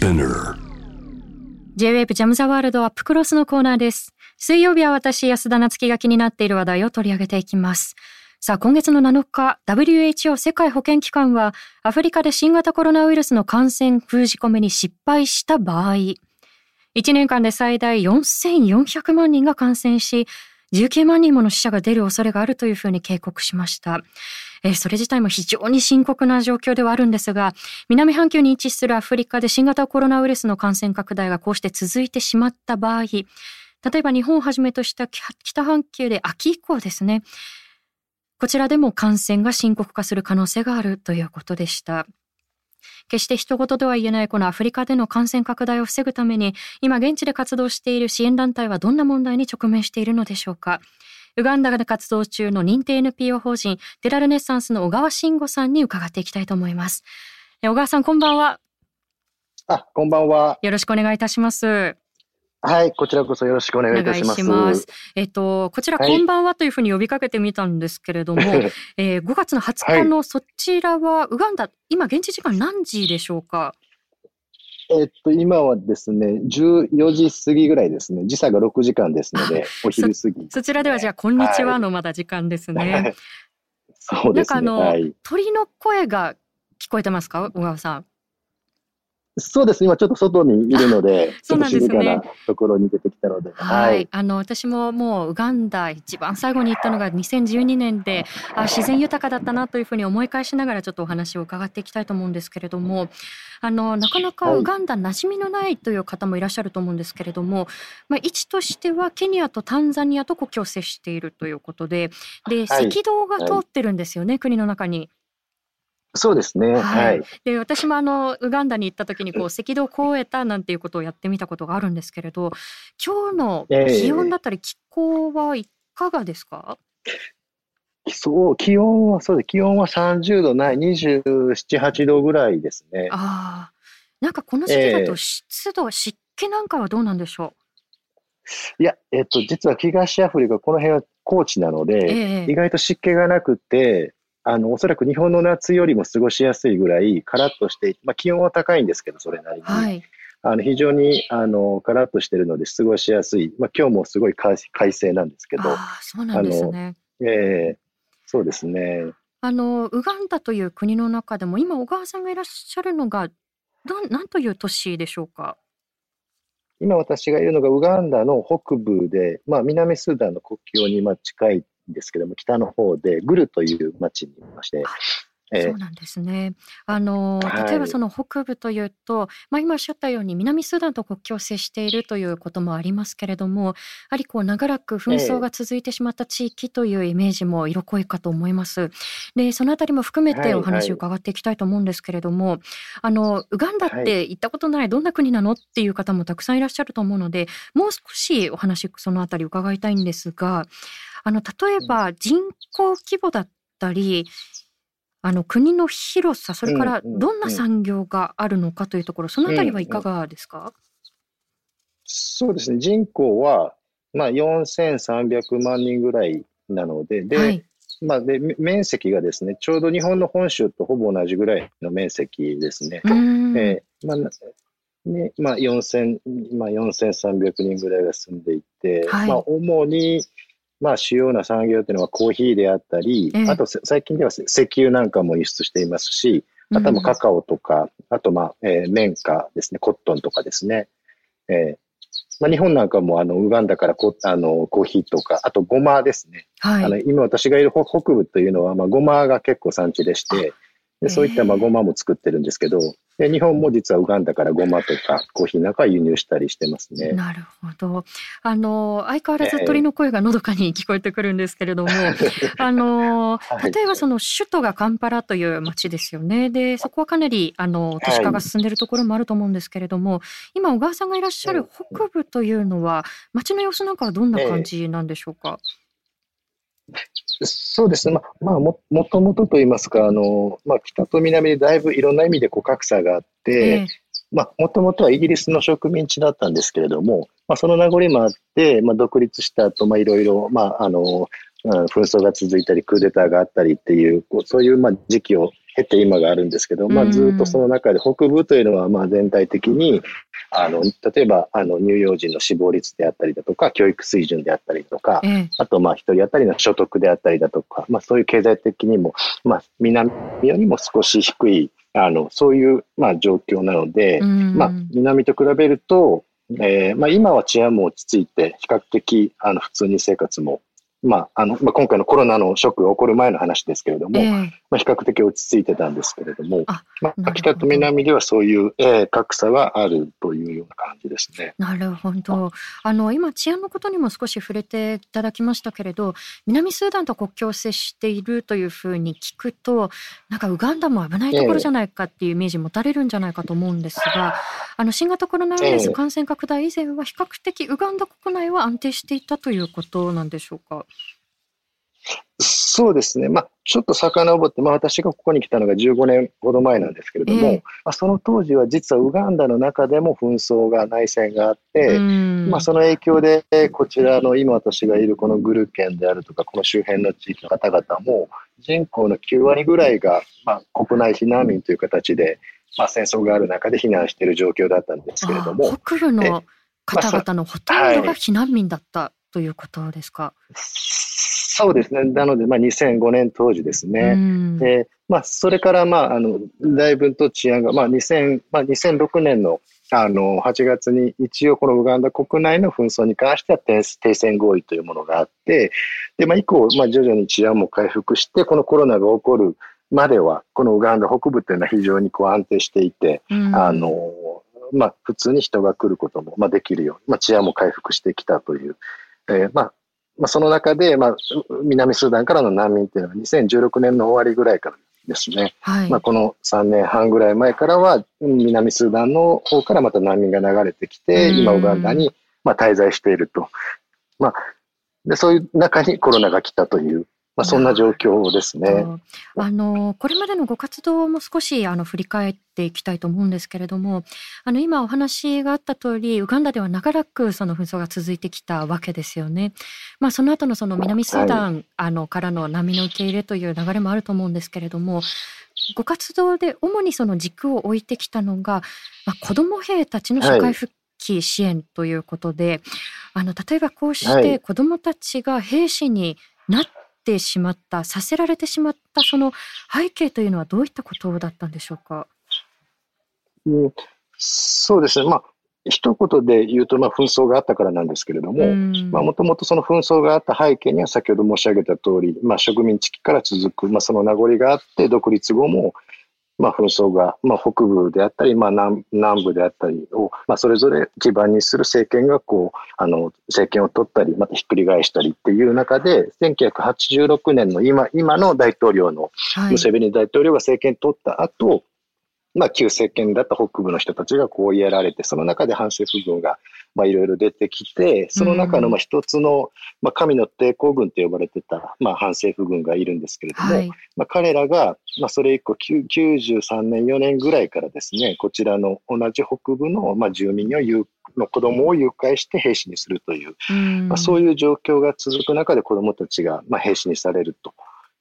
Spinner J-Wave ジャムザワールドアップクロスのコーナーです。水曜日は私、安田夏樹が気になっている話題を取り上げていきます。さあ、今月の7日、WHO 世界保健機関は、アフリカで新型コロナウイルスの感染封じ込めに失敗した場合、1年間で最大4400万人が感染し、19万人もの死者が出る恐れがあるというふうに警告しました。えそれ自体も非常に深刻な状況ではあるんですが、南半球に位置するアフリカで新型コロナウイルスの感染拡大がこうして続いてしまった場合、例えば日本をはじめとした北半球で秋以降ですね、こちらでも感染が深刻化する可能性があるということでした。決して人事では言えないこのアフリカでの感染拡大を防ぐために、今現地で活動している支援団体はどんな問題に直面しているのでしょうか。ウガンダで活動中の認定 NPO 法人テラルネッサンスの小川慎吾さんに伺っていきたいと思います。え小川さん、こんばんは。あ、こんばんは。よろしくお願いいたします。はい、こちらこそよろしくお願いいたします。えっと、こちら、はいこんばんはというふうに呼びかけてみたんですけれども、えー5月の20日のそちらは、ウガンダ、今、現地時間何時でしょうか？えっと、今はですね、14時過ぎぐらいですね。時差が6時間ですので、お昼過ぎ。そちらでは、じゃあ、こんにちははいのまだ時間ですね。そうですね。なんかあのはい。鳥の声が聞こえてますか？小川さん。そうですね。今ちょっと外にいるので、ち そうなんですね静かなところに出てきたので、はい、はい。あの私ももうウガンダ一番最後に行ったのが2012年であ自然豊かだったなというふうに思い返しながらちょっとお話を伺っていきたいと思うんですけれどもあのなかなかはいウガンダ馴染みのないという方もいらっしゃると思うんですけれども、まあ、位置としてはケニアとタンザニアと国境を接しているということでではい赤道が通ってるんですよね、国の中に。そうですね。ははいい。で私もあのウガンダに行った時にこう赤道を越えたなんていうことをやってみたことがあるんですけれど今日の気温だったり気候はいかがですか、そう、気温は、そうです。気温は30度ない、27、8度ぐらいですね。ああなんかこの時期だとええ湿度、湿気なんかはどうなんでしょいや、えっと、実は東アフリカ、この辺は高地なのう、で、ええ意外と湿気がなくて、あの、おそらく日本の夏よりも過ごしやすいぐらい、カラッとしていて、まあ気温は高いんですけど、それなりに。はいあの、非常に、あの、カラッとしてるので過ごしやすい。まあ今日もすごい快快晴なんですけど、ああそうなんですねええそうですね。あのウガンダという国の中でも今小川さんがいらっしゃるのがなんなんという都市でしょうか？今私がいるのがウガンダの北部で、まあ南スーダンの国境にまあ近いんですけども、北の方でグルという町にいまして、えそうなんですね。あのはい例えばその北部というと、まあ、今おっしゃったように南スーダンと国境を接しているということもありますけれどもやはりこう長らく紛争が続いてしまった地域というイメージも色濃いかと思います。でそのあたりも含めてはいお話をはい伺っていきたいと思うんですけれども、あのウガンダって行ったことない、どんな国なのっていう方もたくさんいらっしゃると思うのでもう少しお話そのあたり伺いたいんですがあの例えば人口規模だったりあの国の広さそれからどんな産業があるのかというところ、そのあたりはいかがですか、そうですね、人口は、まあ、4300万人ぐらいなので、で、はい。まあ、で、め面積がですね、ちょうど日本の本州とほぼ同じぐらいの面積ですね。えーまあ、なね、まあ、4000、まあ、4300人ぐらいが住んでいて、はい。まあ、主に、まあ、主要な産業というのはコーヒーであったり、ええあと、せ最近ではせ石油なんかも輸出していますし、あとはカカオとか、あと、まあ、えー綿花ですね、コットンとかですね。えーまあ、日本なんかも、あの、ウガンダからコあのコーヒーとか、あと、ゴマですね。はいあの、今私がいる北北部というのは、まあ、ゴマが結構産地でして、でそういったまあも作ってるんですけど、で日本も実はウガンダからゴマとかコーヒーなんかは輸入したりしてますね。なるほど。あの相変わらずええ鳥の声がのどかに聞こえてくるんですけれども、あの はい例えばその首都がカンパラという町ですよね。で、そこはかなりあの都市化が進んでいるところもあると思うんですけれども、今小川さんがいらっしゃる北部というのは町の様子なんかはどんな感じなんでしょうか？そうですね。まあ、まあ、も、もともとと言いますか、あの、まあ、北と南でだいぶいろんな意味でこう格差があって、ええまあ、もともとはイギリスの植民地だったんですけれども、まあ、その名残もあって、まあ、独立した後、まあ、いろいろ、まあ、あの、うん紛争が続いたり、クーデターがあったりっていう、こうそういう、まあ、時期を経て今があるんですけど、まあ、ずっとその中で北部というのはまあ全体的にあの例えばあの乳幼児の死亡率であったりだとか教育水準であったりとか、あとまあ一人当たりの所得であったりだとか、まあ、そういう経済的にも、まあ、南よりも少し低いあのそういうまあ状況なので、まあ、南と比べるとえーまあ、今は治安も落ち着いて、比較的あの普通に生活もまあ、あの、まあ、今回のコロナのショックが起こる前の話ですけれども、えー、まあ、比較的落ち着いてたんですけれども、まあ、北と南ではそういう、えー、格差はあるというような感じですね。なるほど。あの、今、治安のことにも少し触れていただきましたけれど、南スーダンと国境を接しているというふうに聞くと、なんかウガンダも危ないところじゃないかっていうイメージ持たれるんじゃないかと思うんですが、あの、新型コロナウイルス感染拡大以前は比較的ウガンダ国内は安定していたということなんでしょうか？そうですね。まあ、ちょっと遡って、まあ、私がここに来たのが15年ほど前なんですけれども、えー、まあ、その当時は実はウガンダの中でも紛争が、内戦があって、まあ、その影響で、こちらの今私がいるこのグル県であるとか、この周辺の地域の方々も、人口の9割ぐらいが、まあ、国内避難民という形で、まあ、戦争がある中で避難している状況だったんですけれども。北部の方々のほとんどが避難民だったということですか？そうですね。なので、まあ、2005年当時ですね。で、まあ、それから、まあ、あの、だいぶと治安が、まあ、2000、まあ、2006年の、あの、8月に一応このウガンダ国内の紛争に関しては停戦合意というものがあって、で、まあ、以降、まあ、徐々に治安も回復して、このコロナが起こるまでは、このウガンダ北部というのは非常にこう安定していて、あの、まあ、普通に人が来ることも、まあ、できるように、まあ、治安も回復してきたという、えー、まあ、まあ、その中で、まあ、南スーダンからの難民っていうのは2016年の終わりぐらいからですね、はい、まあ、この3年半ぐらい前からは南スーダンの方からまた難民が流れてきて、今ウガンダにまあ滞在していると。まあ、でそういう中にコロナが来たというまあ、そんな状況ですね。あのこれまでのご活動も少しあの振り返っていきたいと思うんですけれどもあの今お話があった通りウガンダでは長らくその紛争が続いてきたわけですよね。まあ、その後のその南スーダン、はい、あのからの波の受け入れという流れもあると思うんですけれどもご活動で主にその軸を置いてきたのが、まあ、子ども兵たちの社会復帰支援ということで、はい、あの例えばこうして子どもたちが兵士になってしまったさせられてしまったその背景というのはどういったことだったんでしょうか？うん、そうですね、まあ一言で言うと、まあ、紛争があったからなんですけれども、もともとその紛争があった背景には、先ほど申し上げた通り、まあ、植民地期から続く、まあ、その名残があって、独立後も、まあ、紛争が、まあ、北部であったり、まあ南、南部であったりを、まあ、それぞれ基盤にする政権がこうあの政権を取ったりまたひっくり返したりっていう中で1986年の今今の大統領のムセベニ大統領が政権取った後、まあ、旧政権だった北部の人たちがこうやられて、その中で反政府軍がまあいろいろ出てきて、その中のまあ一つの、まあ、神の抵抗軍と呼ばれてた、まあ、反政府軍がいるんですけれども、はい、まあ、彼らが、まあ、それ以降、93年、4年ぐらいからですね、こちらの同じ北部の、まあ、住民をの子供を誘拐して兵士にするという、まあ、そういう状況が続く中で子供たちが、まあ、兵士にされると。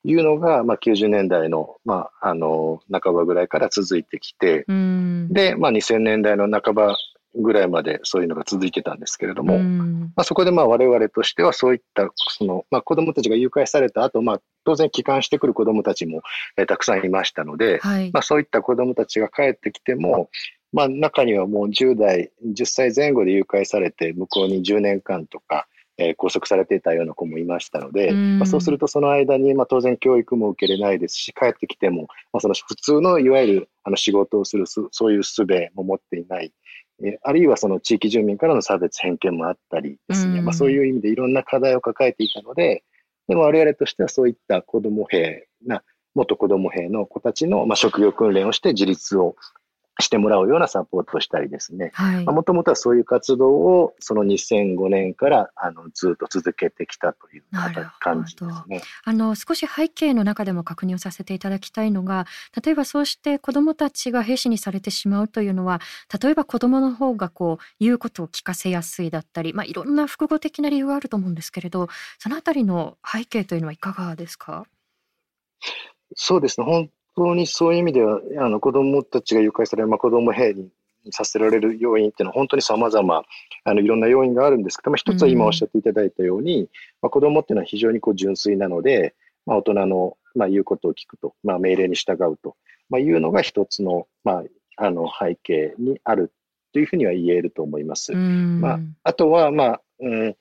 いうのが、まあ、90年代の,、まあ、あの半ばぐらいから続いてきて、で、まあ、2000年代の半ばぐらいまでそういうのが続いてたんですけれども、まあ、そこでまあ我々としてはそういったその、まあ、子どもたちが誘拐された後、まあ当然帰還してくる子どもたちも、えー、たくさんいましたので、はい、まあ、そういった子どもたちが帰ってきても、まあ、中にはもう10代、10歳前後で誘拐されて向こうに10年間とか、えー、拘束されていたような子もいましたので、まあ、そうするとその間に、まあ、当然教育も受けれないですし、帰ってきても、まあ、その普通のいわゆるあの仕事をするそういう術も持っていない。えあるいはその地域住民からの差別偏見もあったりですね、まあ、そういう意味でいろんな課題を抱えていたので、でも我々としてはそういった子ども兵な、元子ども兵の子たちのまあ職業訓練をして自立をしてもらうようなサポートをしたりですね。もともとはそういう活動をその2005年からあのずっと続けてきたという感じですね。あの少し背景の中でも確認をさせていただきたいのが、例えばそうして子どもたちが兵士にされてしまうというのは、例えば子どもの方がこう言うことを聞かせやすいだったり、まあいろんな複合的な理由があると思うんですけれど、そのあたりの背景というのはいかがですか？そうですね。本当にそういう意味では、あの子供たちが誘拐され、まあ、子供兵にさせられる要因っていうのは本当に様々、あのいろんな要因があるんですけども、一つは今おっしゃっていただいたように、うん、まあ、子供っていうのは非常にこう純粋なので、まあ、大人の、まあ、言うことを聞くと、まあ、命令に従うと、まあ、いうのが一つの、まあ、あの背景にあるというふうには言えると思います。まあ、あとは、まあ、うん、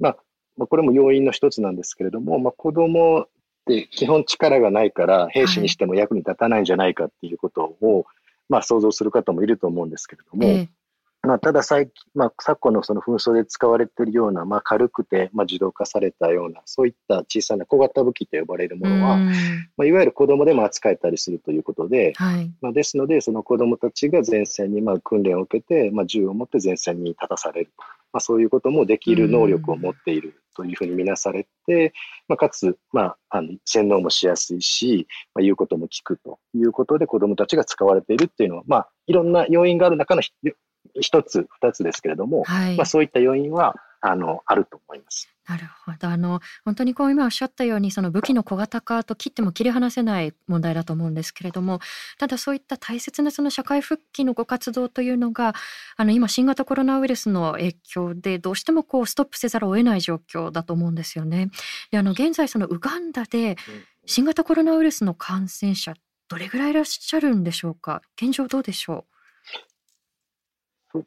まあ、これも要因の一つなんですけれども、まあ、子供って基本力がないから兵士にしても役に立たないんじゃないかっていうことを、はい、まあ、想像する方もいると思うんですけれども、えーまあ、ただ最近、まあ、昨今のその紛争で使われているような、まあ、軽くて、まあ、自動化されたような、そういった小さな小型武器と呼ばれるものは、まあ、いわゆる子供でも扱えたりするということで、はい、まあ、ですので、その子供たちが前線にまあ訓練を受けて、まあ、銃を持って前線に立たされる。まあ、そういうこともできる能力を持っているというふうに見なされて、まあ、かつ、まあ、あの洗脳もしやすいし、まあ、言うことも聞くということで子供たちが使われているっていうのは、まあ、いろんな要因がある中の一つ、二つですけれども、はい、まあ、そういった要因はあのあると思います。なるほどあの本当にこう今おっしゃったようにその武器の小型化と切っても切り離せない問題だと思うんですけれどもただそういった大切なその社会復帰のご活動というのがあの今新型コロナウイルスの影響でどうしてもこうストップせざるを得ない状況だと思うんですよね。であの現在そのウガンダで新型コロナウイルスの感染者どれぐらいいらっしゃるんでしょうか？現状どうでしょう？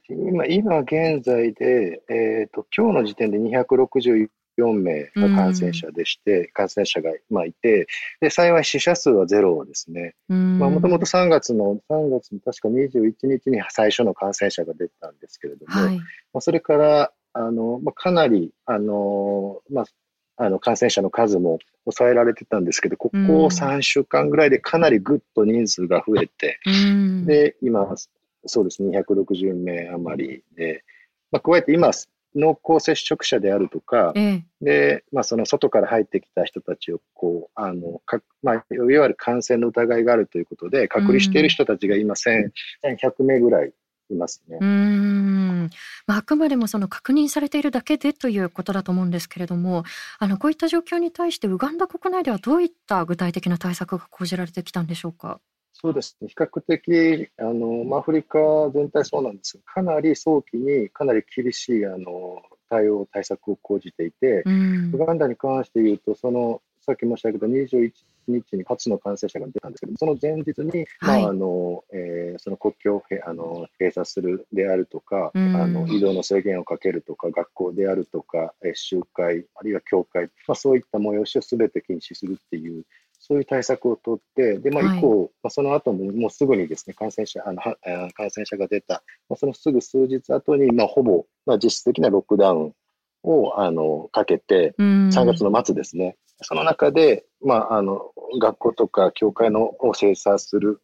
今、今現在で、えっ、ー、と、今日の時点で264名が感染者でして、うん、感染者がまあいて、で、幸い死者数はゼロですね。まあ、もともと3月の、3月の確か21日に最初の感染者が出たんですけれども、はい、まあ、それから、あの、まあ、かなり、あの、まあ、あの、感染者の数も抑えられてたんですけど、ここ3週間ぐらいでかなりぐっと人数が増えて、うん、で、今、そうですね、260名余りで、まあ、加えて今、濃厚接触者であるとか、ええ、で、まあ、その外から入ってきた人たちを、こう、あの、かまあ、いわゆる感染の疑いがあるということで、隔離している人たちが今、1100名ぐらいいますね。うん。まあ、あくまでもその確認されているだけでということだと思うんですけれども、あのこういった状況に対してウガンダ国内ではどういった具体的な対策が講じられてきたんでしょうか？そうですね、比較的、あのアフリカ全体そうなんですが、かなり早期にかなり厳しいあの対応、対策を講じていて、うん、ウガンダに関して言うと、そのさっき申し上げた21日に初の感染者が出たんですけども、その前日に、はい、まああのえー、その国境をあの閉鎖するであるとか、うん、あの移動の制限をかけるとか、学校であるとか、え集会、あるいは教会、まあ、そういった催しをすべて禁止するっていう、そういう対策を取って、で、まあ、以降、はい、まあ、その後ももうすぐにですね、感染者、あの、は感染者が出た、まあ、そのすぐ数日後に、まあ、ほぼ、まあ、実質的なロックダウンを、あの、かけて、3月の末ですね。その中で、まあ、あの、学校とか教会のを精査する、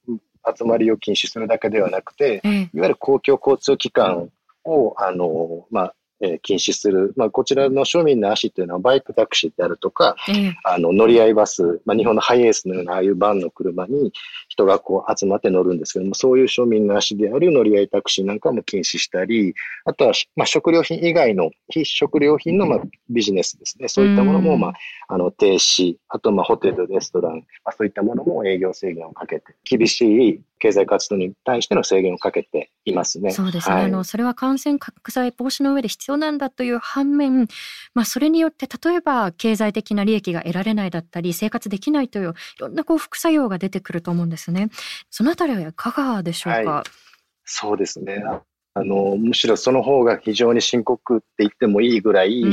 集まりを禁止するだけではなくて、いわゆる公共交通機関を、あの、まあ、えー、禁止する、まあ、こちらの庶民の足というのはバイクタクシーであるとか、うん、あの乗り合いバス、まあ、日本のハイエースのようなああいうバンの車に人がこう集まって乗るんですけども、そういう庶民の足である乗り合いタクシーなんかも禁止したり、あとは、まあ、食料品以外の非食料品のまあビジネスですね、そういったものも、まあ、あの停止、あとまあホテル、レストラン、まあ、そういったものも営業制限をかけて、厳しい経済活動に対しての制限をかけていますね。そうですね。はい、あのそれは感染拡大防止の上で必要なんだという反面、まあそれによって例えば経済的な利益が得られないだったり生活できないといういろんなこう副作用が出てくると思うんですね。そのあたりはいかがでしょうか？はい、そうですね。あの、むしろその方が非常に深刻って言ってもいいぐらい、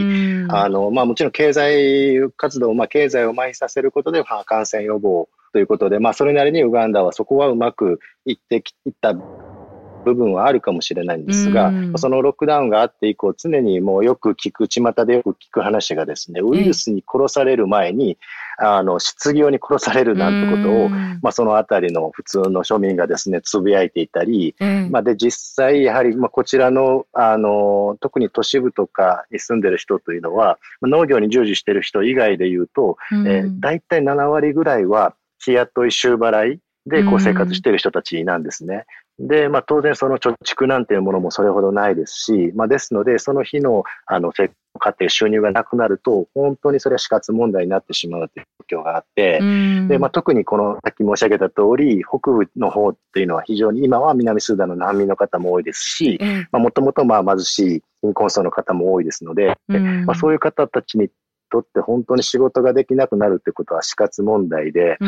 あの、まあもちろん経済活動、まあ経済を麻痺させることで、まあ、感染予防ということで、まあ、それなりにウガンダはそこはうまくいってきた部分はあるかもしれないんですが、そのロックダウンがあって以降、常にもうよく聞く、巷でよく聞く話がですね、ウイルスに殺される前に、あの、失業に殺されるなんてことを、まあ、そのあたりの普通の庶民がですね、つぶやいていたり、まあ、で、実際、やはり、まあ、こちらの、あの、特に都市部とかに住んでる人というのは、農業に従事している人以外で言うと、えー、大体7割ぐらいは、日雇い週払いでこう生活している人たちなんですね。で、まあ当然その貯蓄なんていうものもそれほどないですし、まあですので、その日のあの生家庭収入がなくなると、本当にそれは死活問題になってしまうという状況があって、で、まあ、特にこの、さっき申し上げた通り、北部の方っていうのは非常に今は南スーダンの難民の方も多いですし、もともとまあ貧しい貧困層の方も多いですので、まあ、そういう方たちにとって本当に仕事ができなくなるってことは死活問題で、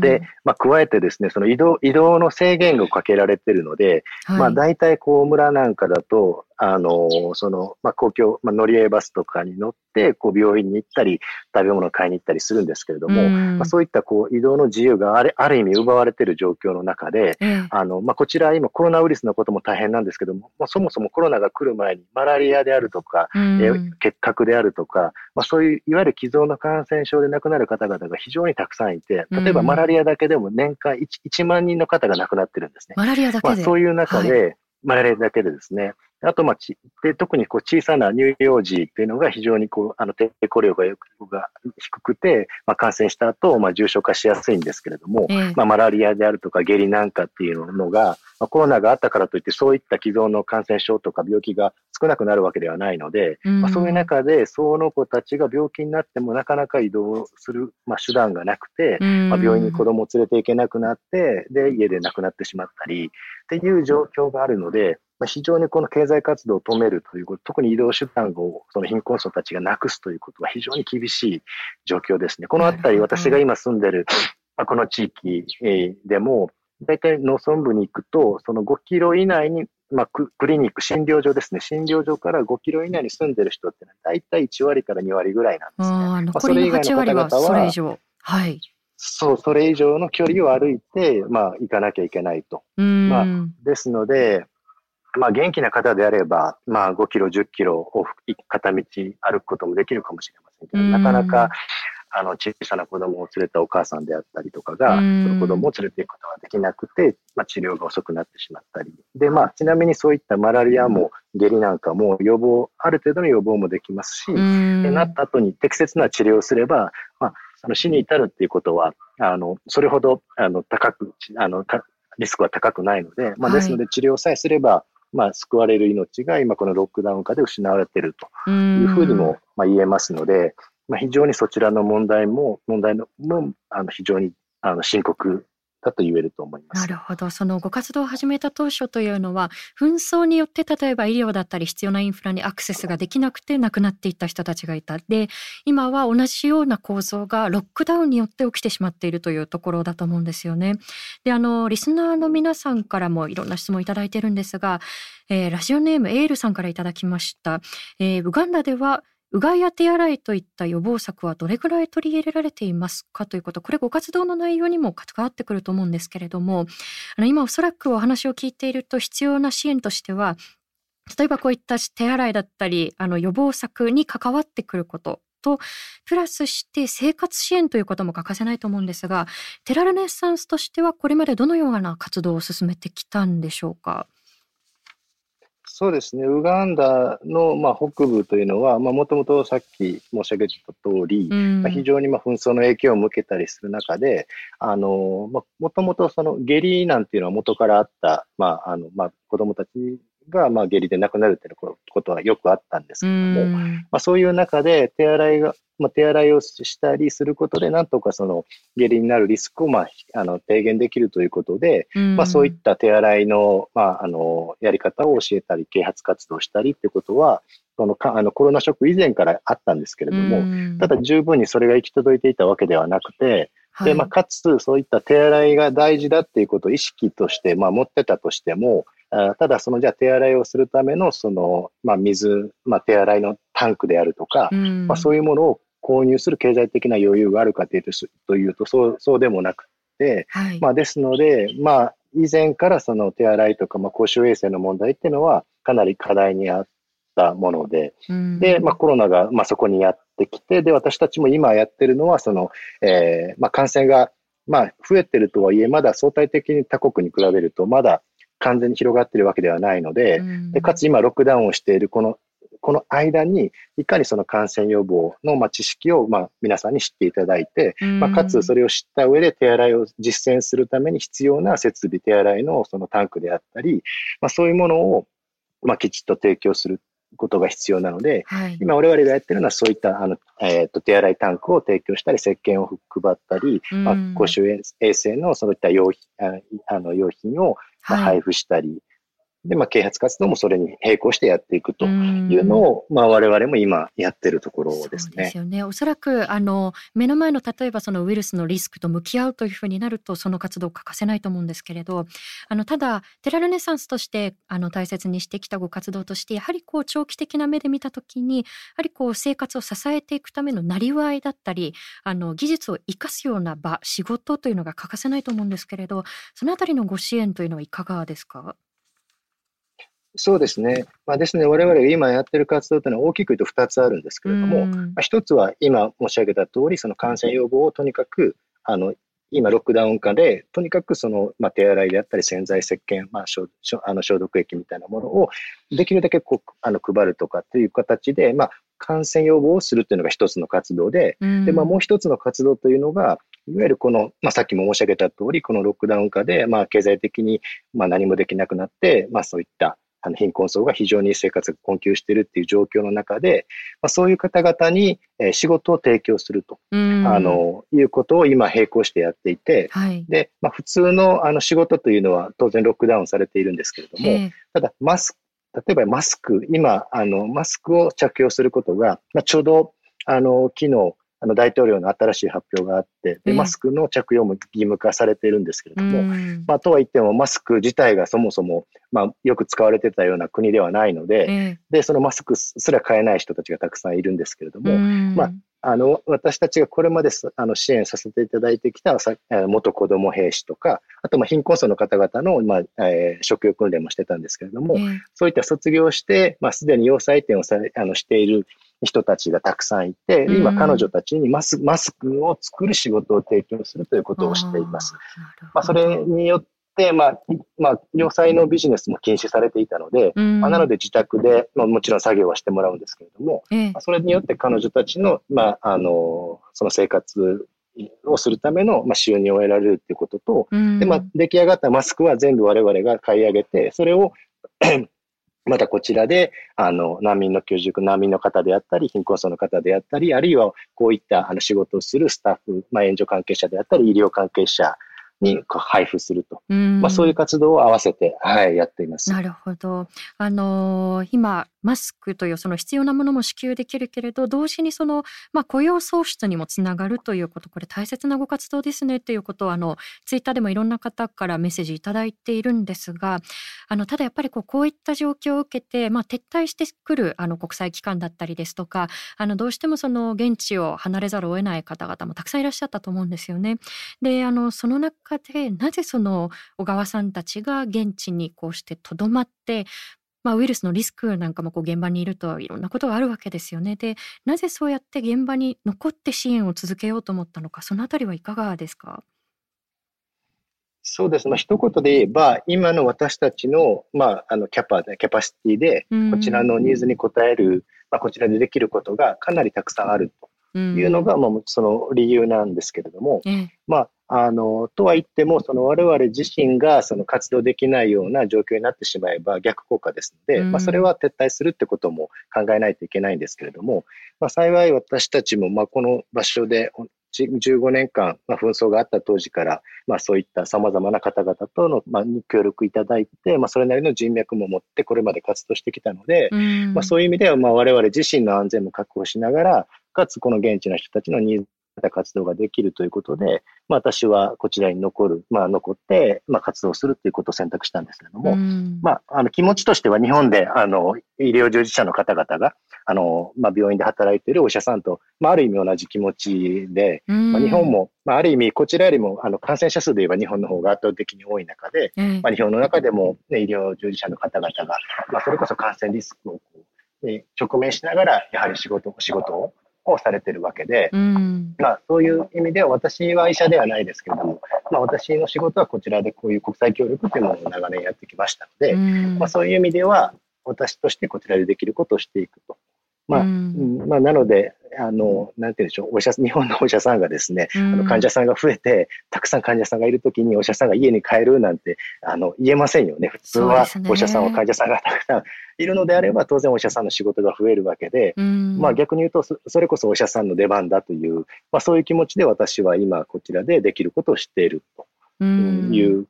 で、まあ、加えてですね、その移動、移動の制限がかけられてるので、はい、まあ、大体こう村なんかだと、あの、その、まあ、公共、まあ、乗り合いバスとかに乗って、こう、病院に行ったり、食べ物を買いに行ったりするんですけれども、まあ、そういった、こう、移動の自由があるある意味奪われている状況の中で、あの、まあ、こちら、今、コロナウイルスのことも大変なんですけども、まあ、そもそもコロナが来る前に、マラリアであるとか、え結核であるとか、まあ、そういう、いわゆる既存の感染症で亡くなる方々が非常にたくさんいて、例えばマラリアだけでも年間 1, 1万人の方が亡くなってるんですね。マラリアだけで、まあ、そういう中で、はい。マラリアだけでですね、あと、まあ、ちで特にこう小さな乳幼児っていうのが非常にこうあの抵抗力が低くて、まあ、感染した後、まあ重症化しやすいんですけれども、えー、まあ、マラリアであるとか下痢なんかっていうのが、まあ、コロナがあったからといってそういった既存の感染症とか病気が少なくなるわけではないので、うん、まあ、そういう中でその子たちが病気になってもなかなか移動する、まあ、手段がなくて、うん、まあ、病院に子供を連れて行けなくなってで家で亡くなってしまったりっていう状況があるので、まあ、非常にこの経済活動を止めるということ、特に移動手段をその貧困層たちがなくすということは非常に厳しい状況ですね。このあたり、私が今住んでる、まあ、この地域でも、大体農村部に行くと、その5キロ以内に、まあ、クリニック、診療所ですね。診療所から5キロ以内に住んでる人ってのは、大体1割から2割ぐらいなんですね。あ残りの8割はそれ以上。はい。そう、それ以上の距離を歩いて、まあ、行かなきゃいけないと。まあ、ですので、まあ、元気な方であれば、まあ、5キロ、10キロを片道歩くこともできるかもしれませんけど、なかなか、あの、小さな子供を連れたお母さんであったりとかが、その子供を連れていくことができなくて、まあ、治療が遅くなってしまったり。で、まあ、ちなみにそういったマラリアも下痢なんかも予防、ある程度の予防もできますし、でなった後に適切な治療をすれば、まあ、その死に至るっていうことは、あの、それほど、あの、高く、あの、リスクは高くないので、まあ、ですので治療さえすれば、まあ、救われる命が今このロックダウン下で失われているというふうにもまあ言えますので、まあ、非常にそちらの問題も、問題のもあの非常にあの深刻だと言えると思います。なるほど。そのご活動を始めた当初というのは、紛争によって例えば医療だったり必要なインフラにアクセスができなくて亡くなっていった人たちがいた。で、今は同じような構造がロックダウンによって起きてしまっているというところだと思うんですよね。で、あの、リスナーの皆さんからもいろんな質問いただいてるんですが、えー、ラジオネームエールさんからいただきました。えー、ウガンダではうがいや手洗いといった予防策はどれぐらい取り入れられていますかということ、これご活動の内容にも関わってくると思うんですけれども、あの今おそらくお話を聞いていると必要な支援としては、例えばこういった手洗いだったり、あの予防策に関わってくることと、プラスして生活支援ということも欠かせないと思うんですが、テラルネッサンスとしてはこれまでどのような活動を進めてきたんでしょうか？そうですね、ウガンダの、まあ、北部というのは、もともとさっき申し上げた通り、うん、まあ、非常にまあ紛争の影響を受けたりする中で、あのまあ、もともとその下痢なんていうのは元からあった、まああのまあ、子供たちがまあ下痢で亡くなるっていうことはよくあったんですけども、うん、まあ、そういう中で手洗いがまあ、手洗いをしたりすることで、なんとかその下痢になるリスクを、まあ、あの低減できるということで、うん、まあ、そういった手洗いの,、まあ、あのやり方を教えたり、啓発活動したりっていうことは、そのかあのコロナショック以前からあったんですけれども、うん、ただ十分にそれが行き届いていたわけではなくて、でまあ、かつそういった手洗いが大事だっていうことを意識として、まあ、持ってたとしても、あただ、そのじゃあ手洗いをするためのその、まあ、水、まあ、手洗いのタンクであるとか、うん、まあ、そういうものを購入する経済的な余裕があるかというとというとそうそうでもなくて、はい、まあ、ですので、まあ、以前からその手洗いとか、まあ、公衆衛生の問題っていうのはかなり課題にあったもので、うん、で、まあ、コロナが、まあ、そこにやってきて、で、私たちも今やってるのは、その、えー、まあ、感染が、まあ、増えてるとはいえ、まだ相対的に他国に比べると、まだ完全に広がってるわけではないので、うん、でかつ今、ロックダウンをしているこのこの間に、いかにその感染予防の、まあ、知識を、まあ、皆さんに知っていただいて、まあ、かつそれを知った上で手洗いを実践するために必要な設備、手洗いのそのタンクであったり、まあ、そういうものを、まあ、きちっと提供することが必要なので、はい。今我々がやってるのはそういったあの、えっ、と手洗いタンクを提供したり、石鹸を配ったり、まあ、公衆衛生のそういった用品あの用品をまあ配布したり、で、まあ、啓発活動もそれに並行してやっていくというのを、まあ、我々も今やってるところですね。ですよね。おそらく、あの、目の前の例えばそのウイルスのリスクと向き合うというふうになると、その活動欠かせないと思うんですけれど、あの、ただ、テラルネサンスとして、あの、大切にしてきたご活動として、やはりこう、長期的な目で見たときに、やはりこう、生活を支えていくためのなりわいだったり、あの、技術を生かすような場、仕事というのが欠かせないと思うんですけれど、そのあたりのご支援というのはいかがですか？そうですね。まあ、ですね、我々が今やってる活動というのは大きく言うと2つあるんですけれども、まあ、1つは今申し上げた通り、その感染予防をとにかく、あの、今、ロックダウン下で、とにかくその、まあ、手洗いであったり、洗剤、石鹸、まあ、消あの消毒液みたいなものを、できるだけこうあの配るとかっていう形で、まあ、感染予防をするというのが一つの活動で、で、まあ、もう一つの活動というのが、いわゆるこの、まあ、さっきも申し上げた通り、このロックダウン下で、まあ、経済的に、まあ、何もできなくなって、まあ、そういった、あの貧困層が非常に生活が困窮しているっていう状況の中で、まあ、そういう方々に、え仕事を提供すると、あのいうことを今並行してやっていて、はい、で、まあ、普通のあの仕事というのは当然ロックダウンされているんですけれども、ただマスク、例えばマスク、今、あの、マスクを着用することが、まあ、ちょうど、あの、昨日、あの大統領の新しい発表があって、でマスクの着用も義務化されているんですけれども、まあ、とは言っても、マスク自体がそもそも、まあ、よく使われてたような国ではないので、で、そのマスクすら買えない人たちがたくさんいるんですけれども、まあ、あの、私たちがこれまであの支援させていただいてきた元子供兵士とか、あとまあ貧困層の方々の、まあえー、職業訓練もしてたんですけれども、そういった卒業して、まあ、すでに要塞店をさあのしている人たちがたくさんいて、今彼女たちにマスマスクを作る仕事を提供するということをしています。まあ、それによって、まあ、まあ、要塞のビジネスも禁止されていたので、まあ、なので自宅で、まあ、もちろん作業はしてもらうんですけれども、まあ、それによって彼女たちの、まあ、あの、その生活をするための、まあ、収入を得られるということと、で、まあ、出来上がったマスクは全部我々が買い上げて、それをまたこちらで、あの、難民の居住、難民の方であったり、貧困層の方であったり、あるいはこういったあの仕事をするスタッフ、まあ、援助関係者であったり、医療関係者に配布すると。まあ、そういう活動を合わせて、はい、やっています。なるほど。あのー、今、マスクというその必要なものも支給できるけれど、同時にその、まあ、雇用創出にもつながるということ、これ大切なご活動ですねということを、あの、ツイッターでもいろんな方からメッセージいただいているんですが、あの、ただやっぱりこう、こういった状況を受けて、まあ、撤退してくる、あの、国際機関だったりですとか、あの、どうしてもその、現地を離れざるを得ない方々もたくさんいらっしゃったと思うんですよね。で、あの、その中で、なぜその小川さんたちが現地にこうしてとどまって、まあ、ウイルスのリスクなんかもこう現場にいるといろんなことがあるわけですよね。で、なぜそうやって現場に残って支援を続けようと思ったのか、そのあたりはいかがですか？そうです。まあ、一言で言えば、今の私たちの、まあ、あの、キャパ、キャパシティで、こちらのニーズに応える、まあ、こちらでできることがかなりたくさんあるというのが、まあ、その理由なんですけれども、まあ、あの、とは言っても、その我々自身がその活動できないような状況になってしまえば逆効果ですので、うん、まあそれは撤退するってことも考えないといけないんですけれども、まあ幸い私たちもまあこの場所で15年間、まあ、紛争があった当時から、まあ、そういった様々な方々との、まあ、協力いただいて、まあ、それなりの人脈も持ってこれまで活動してきたので、うん、まあ、そういう意味では、まあ、我々自身の安全も確保しながら、かつこの現地の人たちのニーズた活動ができるということで、まあ、私はこちらに残る、まあ、残って、まあ、活動するということを選択したんですけれども、まあ、あの気持ちとしては日本であの医療従事者の方々があの、まあ、病院で働いているお医者さんと、まあ、ある意味同じ気持ちで、まあ、日本も、まあ、ある意味こちらよりもあの感染者数で言えば日本の方が圧倒的に多い中で、まあ、日本の中でも、ね、医療従事者の方々が、まあ、それこそ感染リスクを直面しながら、やはり仕事仕事ををされてるわけで、うん、まあ、そういう意味では私は医者ではないですけれども、まあ、私の仕事はこちらでこういう国際協力というものを長年やってきましたので、うん、まあ、そういう意味では私としてこちらでできることをしていくと。まあ、うん、まあ、なので、あの、なんて言うんでしょう、お医者、日本のお医者さんがですね、あの患者さんが増えて、たくさん患者さんがいるときにお医者さんが家に帰るなんて、あの、言えませんよね。普通はお医者さんは患者さんがたくさんいるのであれば、当然お医者さんの仕事が増えるわけで、まあ逆に言うと、それこそお医者さんの出番だという、まあそういう気持ちで私は今こちらでできることを知っているという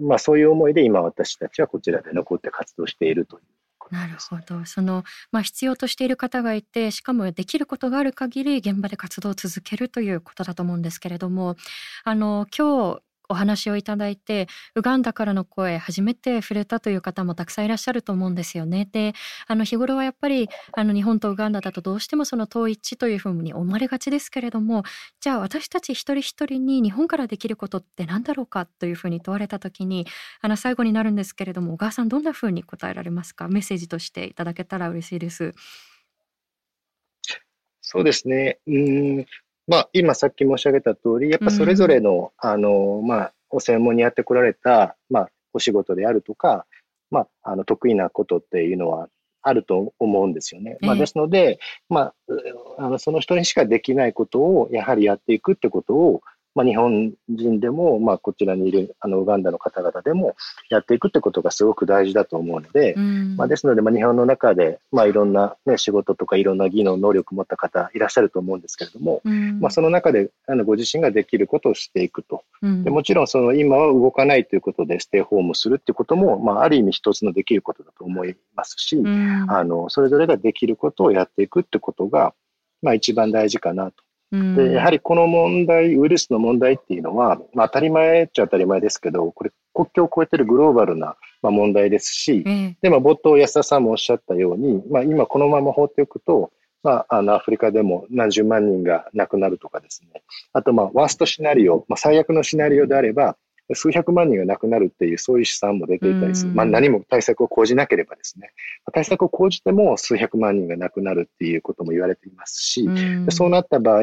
まあそういう思いで今私たちはこちらで残って活動しているというなるほど。その、まあ、必要としている方がいてしかもできることがある限り現場で活動を続けるということだと思うんですけれどもあの今日お話をいただいてウガンダからの声初めて触れたという方もたくさんいらっしゃると思うんですよね。であの日頃はやっぱりあの日本とウガンダだとどうしてもその統一というふうに思われがちですけれどもじゃあ私たち一人一人に日本からできることって何だろうかというふうに問われた時にあの最後になるんですけれども小川さんどんなふうに答えられますか？メッセージとしていただけたら嬉しいです。そうですね。うん、まあ、今さっき申し上げた通り、やっぱそれぞれの、うん、あの、まあ、お専門にやってこられた、まあ、お仕事であるとか、まあ、あの、得意なことっていうのはあると思うんですよね。まあ、ですので、まあ、あの、その人にしかできないことを、やはりやっていくってことを、まあ、日本人でも、まあ、こちらにいるあのウガンダの方々でもやっていくってことがすごく大事だと思うので、うん、まあ、ですので、まあ、日本の中で、まあ、いろんな、ね、仕事とかいろんな技能、能力を持った方いらっしゃると思うんですけれども、うん、まあ、その中であのご自身ができることをしていくと。うん、でもちろんその今は動かないということでステイホームするっていうことも、まあ、ある意味一つのできることだと思いますし、あのそれぞれができることをやっていくってことが、まあ、一番大事かなと。で、やはりこの問題、ウイルスの問題っていうのは、まあ、当たり前っちゃ当たり前ですけど、これ国境を越えてるグローバルな、まあ、問題ですし、うん、で、まあ、冒頭安田さんもおっしゃったように、まあ、今このまま放っておくと、まあ、あの、アフリカでも何十万人が亡くなるとかですね。あと、まあ、ワーストシナリオ、まあ、最悪のシナリオであれば、数百万人が亡くなるっていう、そういう試算も出ていたりする。まあ、何も対策を講じなければですね。対策を講じても数百万人が亡くなるっていうことも言われていますし、そうなった場合、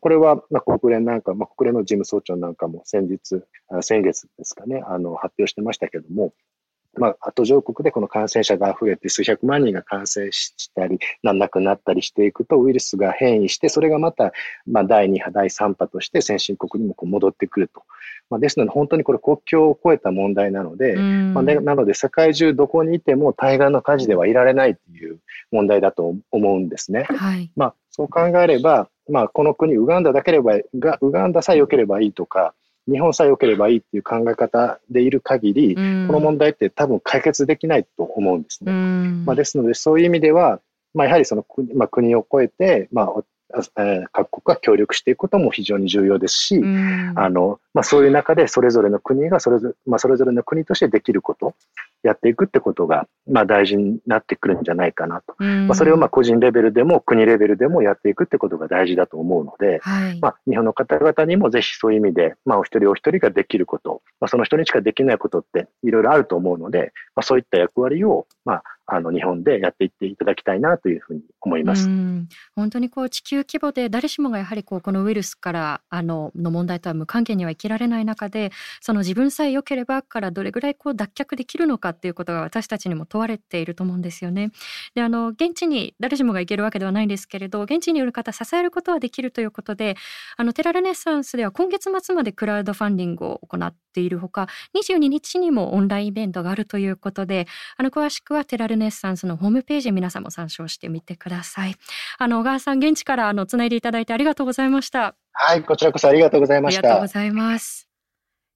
これは、まあ、国連なんか、まあ、国連の事務総長なんかも先日、先月ですかね、あの、発表してましたけども、まあ、途上国でこの感染者が増えて数百万人が感染したり、なんなくなったりしていくと、ウイルスが変異して、それがまた、まあ、第2波、第3波として先進国にもこう戻ってくると。まあ、ですので、本当にこれ国境を越えた問題なので、まあね、なので、世界中どこにいても対岸の火事ではいられないという問題だと思うんですね。はい、まあ、そう考えれば、まあ、この国、ウガンダだければ、ウガンダさえ良ければいいとか、日本さえ良ければいいっていう考え方でいる限り、この問題って多分解決できないと思うんですね。まあ、ですので、そういう意味では、まあ、やはりその国,、まあ、国を越えて、まあ、えー、各国が協力していくことも非常に重要ですし、あのまあ、そういう中でそれぞれの国がそれぞれ,、まあ、それぞれの国としてできること、やっていくってことが、まあ、大事になってくるんじゃないかなと。まあ、それをまあ個人レベルでも国レベルでもやっていくってことが大事だと思うので、はい、まあ、日本の方々にもぜひそういう意味で、まあ、お一人お一人ができること、まあ、その人にしかできないことっていろいろあると思うので、まあ、そういった役割を、まあ、あの日本でやっていっていただきたいなというふうに思います。本当にこう地球規模で誰しもがやはりこうこのウイルスからあのの問題とは無関係には生きられない中でその自分さえ良ければからどれぐらいこう脱却できるのかっていうことが私たちにも問われていると思うんですよね。であの現地に誰しもが行けるわけではないんですけれど現地にいる方支えることはできるということであのテラルネッサンスでは今月末までクラウドファンディングを行っているほか22日にもオンラインイベントがあるということであの詳しくはテラルネッサンスのホームページ皆さんも参照してみてください。あの小川さん現地からあのつないでいただいてありがとうございました。はい、こちらこそありがとうございました。ありがとうございます。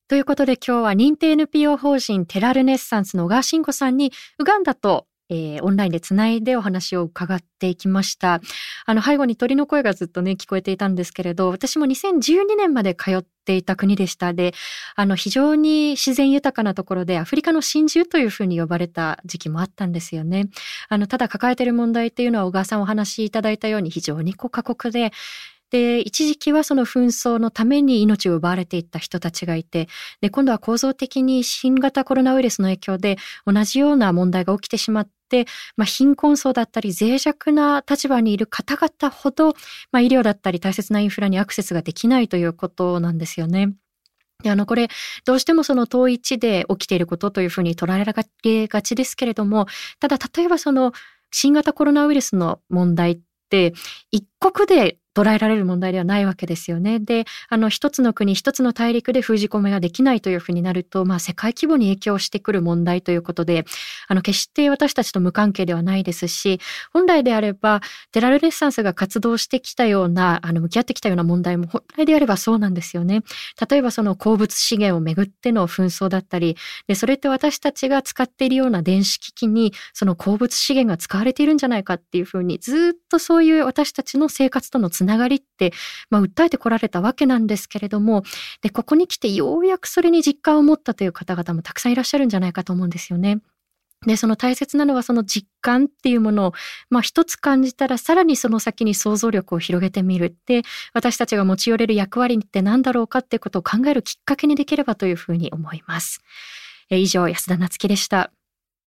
ということで今日は認定 NPO 法人テラルネッサンスの小川慎吾さんにウガンダとえー、オンラインでつないでお話を伺っていきました。あの、背後に鳥の声がずっとね、聞こえていたんですけれど、私も2012年まで通っていた国でした。で、あの、非常に自然豊かなところで、アフリカの真珠というふうに呼ばれた時期もあったんですよね。あの、ただ抱えている問題っていうのは、小川さんお話しいただいたように非常にこう過酷で、で、一時期はその紛争のために命を奪われていった人たちがいて、で、今度は構造的に新型コロナウイルスの影響で同じような問題が起きてしまって、まあ、貧困層だったり脆弱な立場にいる方々ほど、まあ、医療だったり大切なインフラにアクセスができないということなんですよね。であの、これ、どうしてもその統一で起きていることというふうに捉えられがちですけれども、ただ、例えばその、新型コロナウイルスの問題って一国で捉えられる問題ではないわけですよね。で、あの、一つの国、一つの大陸で封じ込めができないというふうになると、まあ、世界規模に影響してくる問題ということで、あの、決して私たちと無関係ではないですし、本来であれば、テラルレッサンスが活動してきたような、あの、向き合ってきたような問題も本来であればそうなんですよね。例えば、その鉱物資源をめぐっての紛争だったり、で、それって私たちが使っているような電子機器に、その鉱物資源が使われているんじゃないかっていうふうに、ずっとそういう私たちの生活とのつながりって、まあ、訴えてこられたわけなんですけれどもでここに来てようやくそれに実感を持ったという方々もたくさんいらっしゃるんじゃないかと思うんですよね。で、その大切なのはその実感っていうものを、まあ一つ感じたらさらにその先に想像力を広げてみる。で、私たちが持ち寄れる役割って何だろうかっていうことを考えるきっかけにできればというふうに思います。え以上、安田なつきでした。